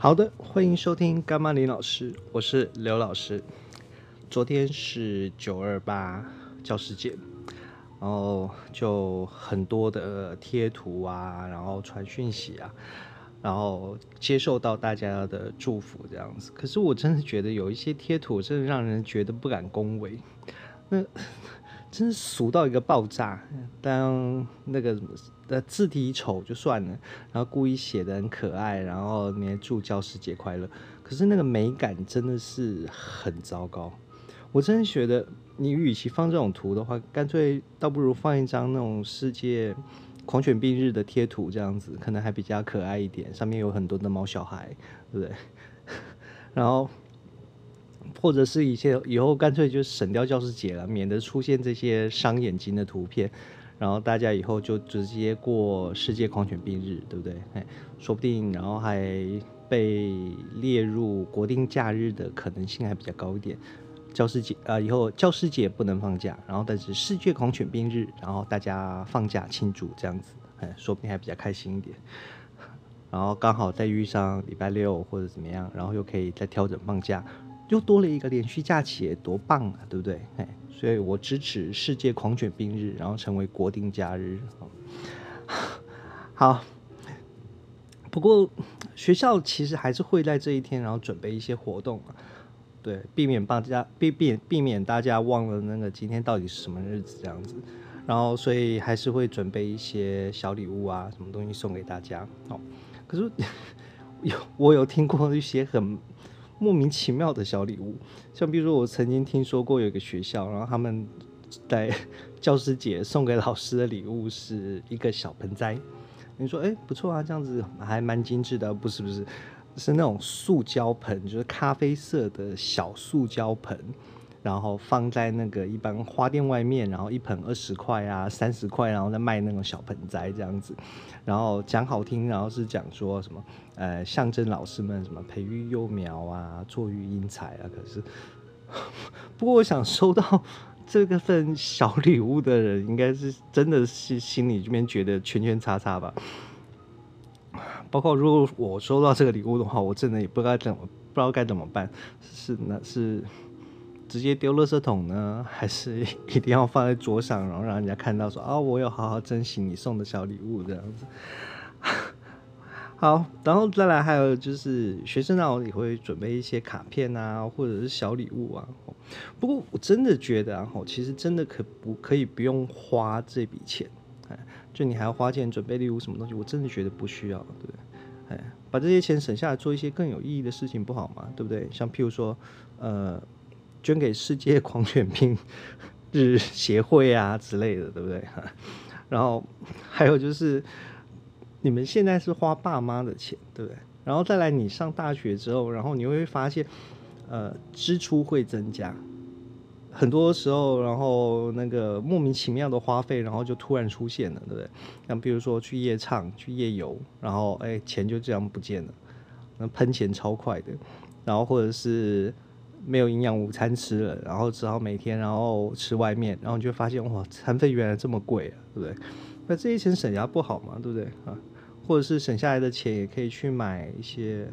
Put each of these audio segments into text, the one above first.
好的，欢迎收听干妈林老师，我是刘老师。昨天是九二八教师节，然后就很多的贴图啊，然后传讯息啊，然后接受到大家的祝福这样子。可是我真的觉得有一些贴图真的让人觉得不敢恭维，那。真是俗到一个爆炸！当那个的字体丑就算了，然后故意写的很可爱，然后你还祝教师节快乐，可是那个美感真的是很糟糕。我真的觉得，你与其放这种图的话，干脆倒不如放一张那种世界狂犬病日的贴图，这样子可能还比较可爱一点，上面有很多的毛小孩，对不对？然后。或者是一些以后干脆就省掉教师节了，免得出现这些伤眼睛的图片，然后大家以后就直接过世界狂犬病日，对不对？哎，说不定然后还被列入国定假日的可能性还比较高一点。教师节啊，以后教师节不能放假，然后但是世界狂犬病日，然后大家放假庆祝这样子，哎，说不定还比较开心一点。然后刚好再遇上礼拜六或者怎么样，然后又可以再调整放假。又多了一个连续假期，多棒啊，对不对？哎，所以我支持世界狂犬病日，然后成为国定假日。好，不过学校其实还是会在这一天，然后准备一些活动，对，避免大家避避避免大家忘了那个今天到底是什么日子这样子。然后所以还是会准备一些小礼物啊，什么东西送给大家。哦，可是 有我有听过一些很。莫名其妙的小礼物，像比如说我曾经听说过有一个学校，然后他们在教师节送给老师的礼物是一个小盆栽。你说哎不错啊，这样子还蛮精致的，不是不是，是那种塑胶盆，就是咖啡色的小塑胶盆。然后放在那个一般花店外面，然后一盆二十块啊，三十块，然后再卖那种小盆栽这样子。然后讲好听，然后是讲说什么，呃，象征老师们什么培育幼苗啊，作育英才啊。可是，不过我想收到这个份小礼物的人，应该是真的是心里这边觉得圈圈叉叉吧。包括如果我收到这个礼物的话，我真的也不知道怎么不知道该怎么办。是那是。直接丢垃圾桶呢，还是一定要放在桌上，然后让人家看到说啊，我有好好珍惜你送的小礼物这样子。好，然后再来还有就是学生呢也会准备一些卡片啊，或者是小礼物啊。不过我真的觉得啊，其实真的可不可以不用花这笔钱？哎，就你还要花钱准备礼物什么东西？我真的觉得不需要，对不对？哎，把这些钱省下来做一些更有意义的事情不好吗？对不对？像譬如说，呃。捐给世界狂犬病日协会啊之类的，对不对？然后还有就是，你们现在是花爸妈的钱，对不对？然后再来，你上大学之后，然后你会发现，呃，支出会增加，很多时候，然后那个莫名其妙的花费，然后就突然出现了，对不对？像比如说去夜唱、去夜游，然后哎，钱就这样不见了，那喷钱超快的，然后或者是。没有营养午餐吃了，然后只好每天然后吃外面，然后你就发现哇，餐费原来这么贵啊，对不对？那这些钱省下不好嘛，对不对啊？或者是省下来的钱也可以去买一些，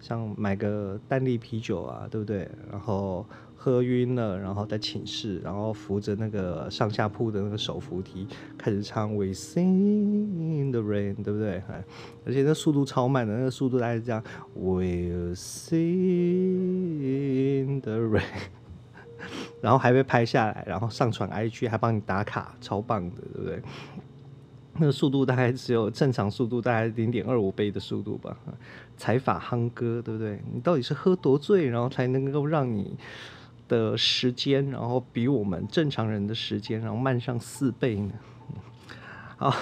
像买个单粒啤酒啊，对不对？然后。喝晕了，然后在寝室，然后扶着那个上下铺的那个手扶梯，开始唱《We Sing in the Rain》，对不对？而且那速度超慢的，那个速度大概是这样：We Sing in the Rain，然后还被拍下来，然后上传 IG，还帮你打卡，超棒的，对不对？那个速度大概只有正常速度大概零点二五倍的速度吧。采法夯歌，对不对？你到底是喝多醉，然后才能够让你？的时间，然后比我们正常人的时间，然后慢上四倍呢。好，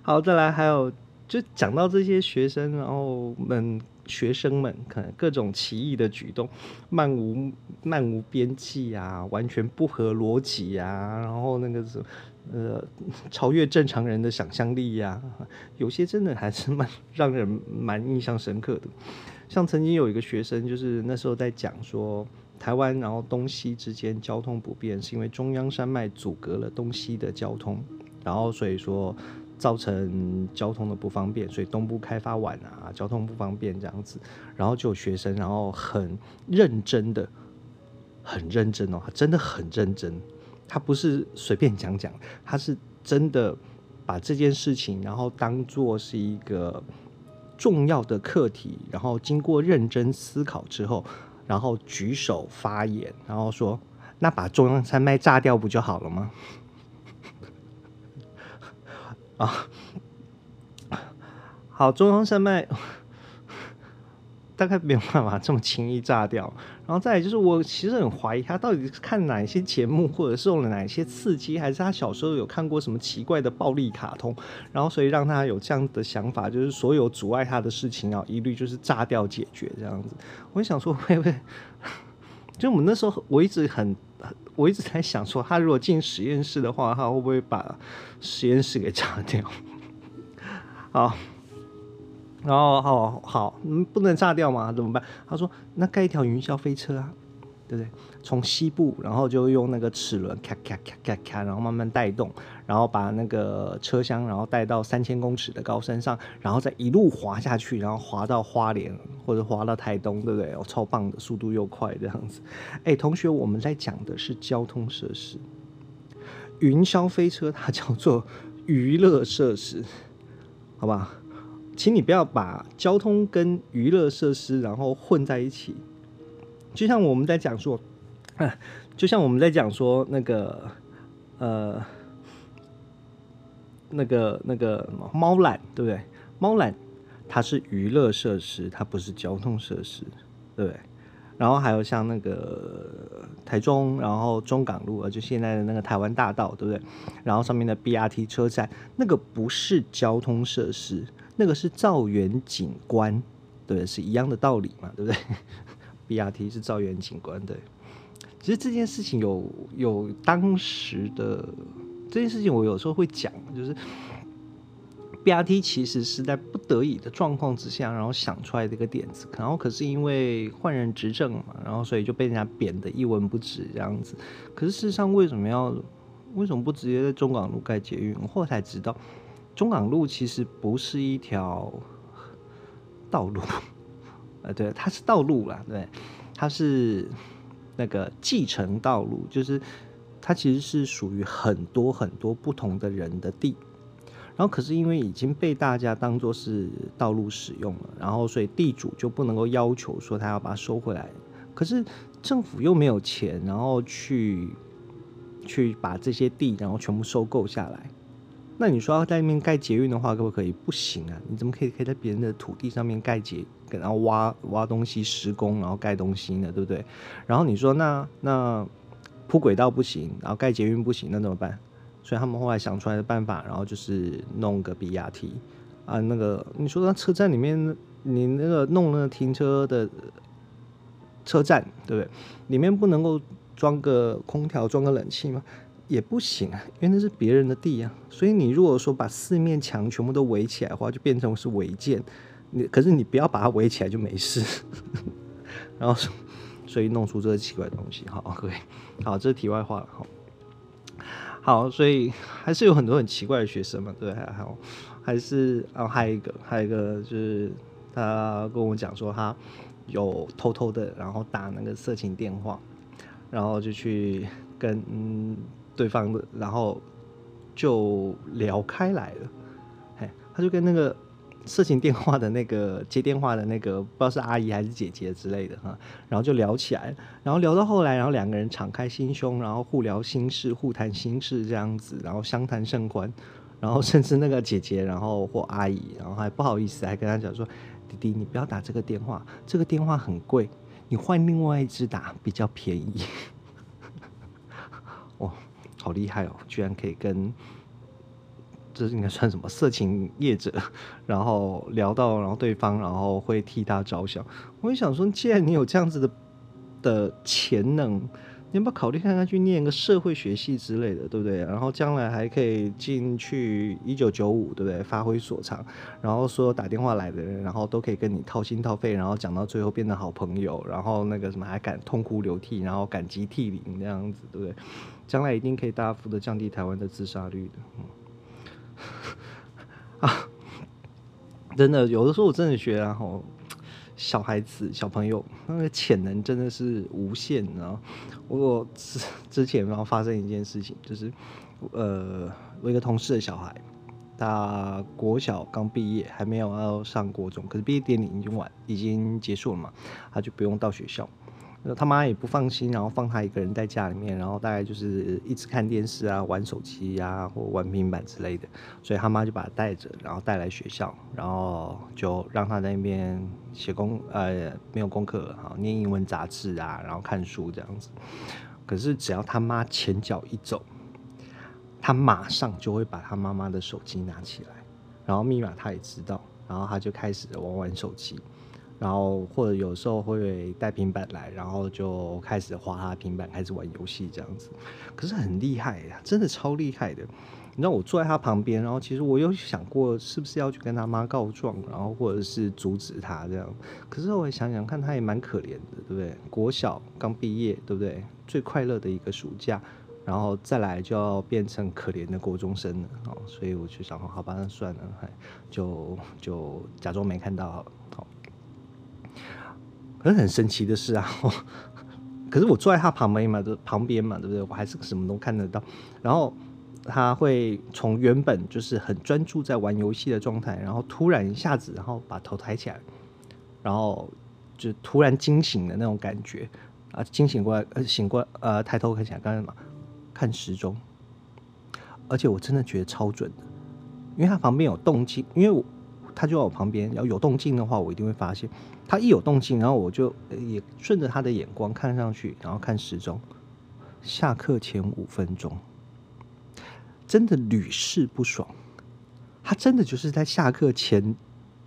好，再来，还有就讲到这些学生，然后们学生们可能各种奇异的举动，漫无漫无边际啊，完全不合逻辑啊，然后那个是呃超越正常人的想象力呀，有些真的还是蛮让人蛮印象深刻的。像曾经有一个学生，就是那时候在讲说。台湾然后东西之间交通不便，是因为中央山脉阻隔了东西的交通，然后所以说造成交通的不方便，所以东部开发晚啊，交通不方便这样子，然后就有学生然后很认真的，很认真哦，真的很认真，他不是随便讲讲，他是真的把这件事情然后当做是一个重要的课题，然后经过认真思考之后。然后举手发言，然后说：“那把中央山脉炸掉不就好了吗？” 好，中央山脉。大概没有办法这么轻易炸掉，然后再来就是我其实很怀疑他到底是看哪些节目，或者受了哪些刺激，还是他小时候有看过什么奇怪的暴力卡通，然后所以让他有这样的想法，就是所有阻碍他的事情啊，一律就是炸掉解决这样子。我想说会不会，就我们那时候我一直很，我一直在想说，他如果进实验室的话，他会不会把实验室给炸掉？好。然后好好，嗯，不能炸掉嘛？怎么办？他说：“那盖一条云霄飞车啊，对不对？从西部，然后就用那个齿轮咔咔咔咔咔，然后慢慢带动，然后把那个车厢，然后带到三千公尺的高山上，然后再一路滑下去，然后滑到花莲或者滑到台东，对不对？哦，超棒的，速度又快，这样子。哎，同学，我们在讲的是交通设施，云霄飞车它叫做娱乐设施，好吧？”请你不要把交通跟娱乐设施然后混在一起，就像我们在讲说，就像我们在讲说那个呃那个那个猫缆，对不对？猫缆它是娱乐设施，它不是交通设施，对不对？然后还有像那个台中，然后中港路，就现在的那个台湾大道，对不对？然后上面的 BRT 车站，那个不是交通设施。那个是造园景观，对，是一样的道理嘛，对不对？BRT 是造园景观，对。其实这件事情有有当时的这件事情，我有时候会讲，就是 BRT 其实是在不得已的状况之下，然后想出来的一个点子，然后可是因为换人执政嘛，然后所以就被人家贬得一文不值这样子。可是事实上，为什么要为什么不直接在中港路盖捷运？我后才知道。中港路其实不是一条 道路，呃，对，它是道路啦，对，它是那个继承道路，就是它其实是属于很多很多不同的人的地，然后可是因为已经被大家当做是道路使用了，然后所以地主就不能够要求说他要把它收回来，可是政府又没有钱，然后去去把这些地然后全部收购下来。那你说要在那边盖捷运的话，可不可以？不行啊！你怎么可以可以在别人的土地上面盖捷，然后挖挖东西施工，然后盖东西呢？对不对？然后你说那那铺轨道不行，然后盖捷运不行，那怎么办？所以他们后来想出来的办法，然后就是弄个 BRT 啊，那个你说那车站里面，你那个弄那个停车的车站，对不对？里面不能够装个空调，装个冷气吗？也不行啊，因为那是别人的地啊，所以你如果说把四面墙全部都围起来的话，就变成是违建。你可是你不要把它围起来就没事。然后所以弄出这个奇怪的东西，好，各位，好，这是题外话了，好，好，所以还是有很多很奇怪的学生嘛，对，还好还是啊，还有一个，还有一个就是他跟我讲说他有偷偷的然后打那个色情电话，然后就去跟嗯。对方的，然后就聊开来了，嘿，他就跟那个色情电话的那个接电话的那个，不知道是阿姨还是姐姐之类的哈，然后就聊起来，然后聊到后来，然后两个人敞开心胸，然后互聊心事，互谈心事这样子，然后相谈甚欢，然后甚至那个姐姐，然后或阿姨，然后还不好意思，还跟他讲说，弟弟你不要打这个电话，这个电话很贵，你换另外一只打比较便宜，好厉害哦！居然可以跟这应该算什么色情业者，然后聊到，然后对方然后会替他着想。我也想说，既然你有这样子的的潜能，你要不要考虑看看去念个社会学系之类的，对不对？然后将来还可以进去一九九五，对不对？发挥所长，然后说打电话来的人，然后都可以跟你掏心掏肺，然后讲到最后变成好朋友，然后那个什么还敢痛哭流涕，然后感激涕零这样子，对不对？将来一定可以大幅的降低台湾的自杀率的。嗯 啊，真的，有的时候我真的觉得哈。小孩子、小朋友那个潜能真的是无限啊！我之之前然后发生一件事情，就是呃，我一个同事的小孩，他国小刚毕业，还没有要上国中，可是毕业典礼已经完，已经结束了嘛，他就不用到学校。他妈也不放心，然后放他一个人在家里面，然后大概就是一直看电视啊、玩手机呀或玩平板之类的，所以他妈就把他带着，然后带来学校，然后就让他在那边写功，呃，没有功课，哈，念英文杂志啊，然后看书这样子。可是只要他妈前脚一走，他马上就会把他妈妈的手机拿起来，然后密码他也知道，然后他就开始玩玩手机。然后或者有时候会带平板来，然后就开始划他平板，开始玩游戏这样子。可是很厉害呀，真的超厉害的。你知道我坐在他旁边，然后其实我有想过是不是要去跟他妈告状，然后或者是阻止他这样。可是我想想看，他也蛮可怜的，对不对？国小刚毕业，对不对？最快乐的一个暑假，然后再来就要变成可怜的国中生了哦。所以我就想，好吧，那算了，就就假装没看到好。可是很神奇的是啊，可是我坐在他旁边嘛，就旁边嘛，对不对？我还是什么都看得到。然后他会从原本就是很专注在玩游戏的状态，然后突然一下子，然后把头抬起来，然后就突然惊醒的那种感觉啊！惊醒过来，醒过，呃，抬头看起来干什么？看时钟。而且我真的觉得超准的，因为他旁边有动静，因为我。他就在我旁边，然后有动静的话，我一定会发现。他一有动静，然后我就也顺着他的眼光看上去，然后看时钟，下课前五分钟，真的屡试不爽。他真的就是在下课前。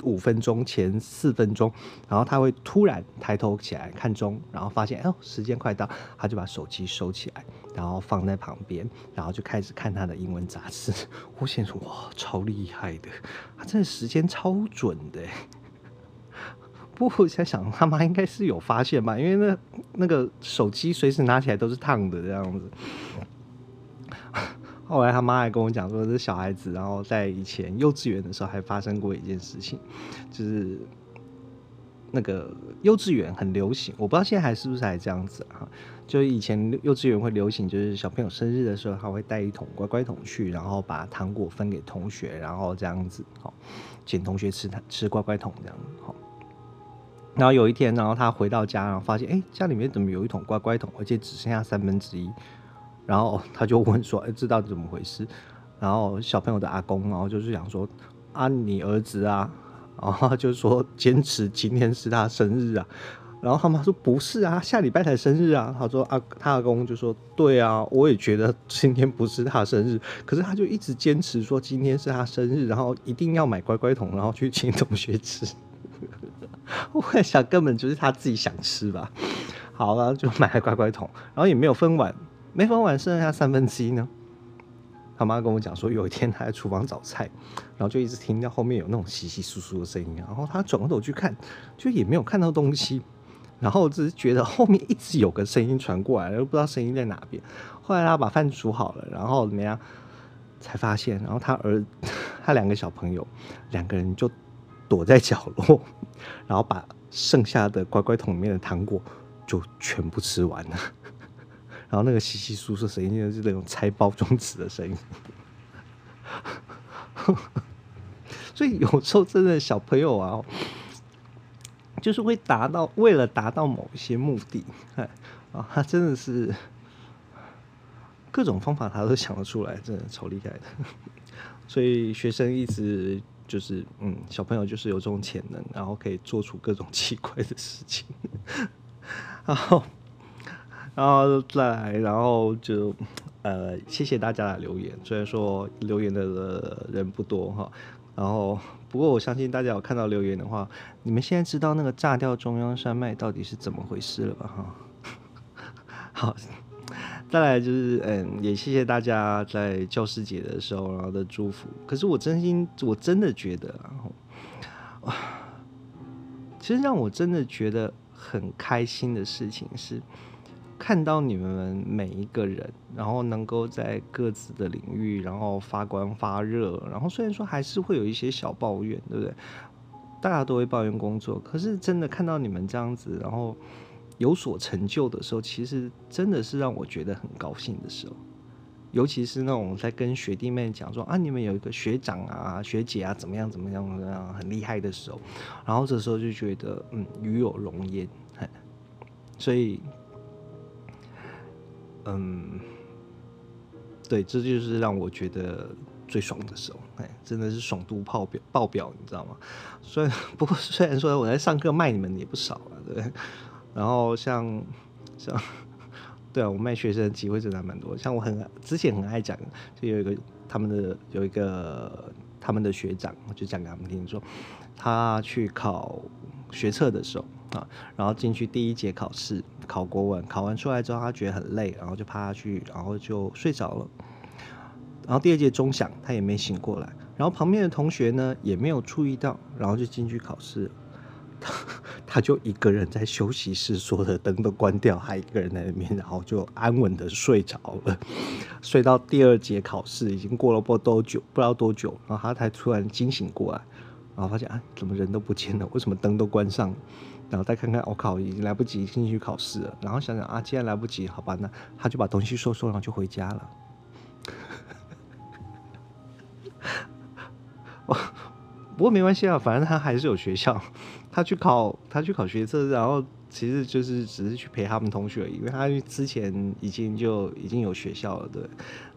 五分钟前四分钟，然后他会突然抬头起来看钟，然后发现哦时间快到，他就把手机收起来，然后放在旁边，然后就开始看他的英文杂志。我先说哇，超厉害的，他真的时间超准的。不过我在想，他妈应该是有发现吧，因为那那个手机随时拿起来都是烫的这样子。后来他妈还跟我讲说，这小孩子，然后在以前幼稚园的时候还发生过一件事情，就是那个幼稚园很流行，我不知道现在还是不是还这样子哈。就以前幼稚园会流行，就是小朋友生日的时候，他会带一桶乖乖桶去，然后把糖果分给同学，然后这样子，好，请同学吃吃乖乖桶这样，好。然后有一天，然后他回到家，然后发现，哎，家里面怎么有一桶乖乖桶，而且只剩下三分之一。然后他就问说：“ 哎，知道怎么回事？”然后小朋友的阿公，然后就是想说：“啊，你儿子啊，然后就说坚持今天是他生日啊。”然后他妈说：“不是啊，下礼拜才生日啊。”他说：“啊，他阿公就说：对啊，我也觉得今天不是他生日，可是他就一直坚持说今天是他生日，然后一定要买乖乖桶，然后去请同学吃。我在想，根本就是他自己想吃吧。好了，就买了乖乖桶，然后也没有分完。”没分完剩下三分之一呢。他妈跟我讲说，有一天他在厨房找菜，然后就一直听到后面有那种稀稀疏疏的声音，然后他转过头去看，就也没有看到东西，然后只是觉得后面一直有个声音传过来，又不知道声音在哪边。后来他把饭煮好了，然后怎么样，才发现，然后他儿 他两个小朋友两个人就躲在角落，然后把剩下的乖乖桶里面的糖果就全部吃完了。然后那个稀稀疏疏声音就是那种拆包装纸的声音，所以有时候真的小朋友啊，就是会达到为了达到某一些目的，哎啊，他真的是各种方法他都想得出来，真的超厉害的。所以学生一直就是嗯，小朋友就是有这种潜能，然后可以做出各种奇怪的事情，然后。然后再来，然后就，呃，谢谢大家的留言。虽然说留言的人不多哈，然后不过我相信大家有看到留言的话，你们现在知道那个炸掉中央山脉到底是怎么回事了吧？哈，好，再来就是嗯，也谢谢大家在教师节的时候然后的祝福。可是我真心我真的觉得，然后，其实让我真的觉得很开心的事情是。看到你们每一个人，然后能够在各自的领域，然后发光发热，然后虽然说还是会有一些小抱怨，对不对？大家都会抱怨工作，可是真的看到你们这样子，然后有所成就的时候，其实真的是让我觉得很高兴的时候。尤其是那种在跟学弟妹讲说啊，你们有一个学长啊、学姐啊，怎么样怎么样怎么样很厉害的时候，然后这时候就觉得嗯，与有荣焉。所以。嗯，对，这就是让我觉得最爽的时候，哎，真的是爽度爆表爆表，你知道吗？虽然 不过虽然说我在上课卖你们也不少了，对。然后像像，对啊，我卖学生的机会真的蛮多。像我很之前很爱讲，就有一个他们的有一个他们的学长，我就讲给他们听说，他去考学测的时候。啊，然后进去第一节考试考国文，考完出来之后他觉得很累，然后就趴下去，然后就睡着了。然后第二节钟响，他也没醒过来。然后旁边的同学呢也没有注意到，然后就进去考试。他 他就一个人在休息室，所有的灯都关掉，还一个人在里面，然后就安稳的睡着了。睡到第二节考试已经过了不多久，不知道多久，然后他才突然惊醒过来，然后发现啊，怎么人都不见了？为什么灯都关上？然后再看看，我靠，已经来不及进去考试了。然后想想啊，既然来不及，好吧，那他就把东西收收，然后就回家了。不过没关系啊，反正他还是有学校。他去考，他去考学测，然后其实就是只是去陪他们同学，因为他之前已经就已经有学校了，对，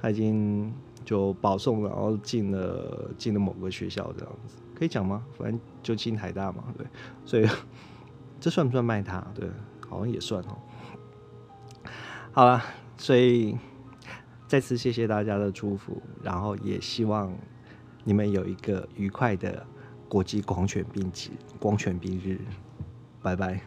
他已经就保送，然后进了进了某个学校这样子，可以讲吗？反正就进台大嘛，对，所以。这算不算卖他？对，好像也算哦。好了，所以再次谢谢大家的祝福，然后也希望你们有一个愉快的国际光犬病节、光犬病日。拜拜。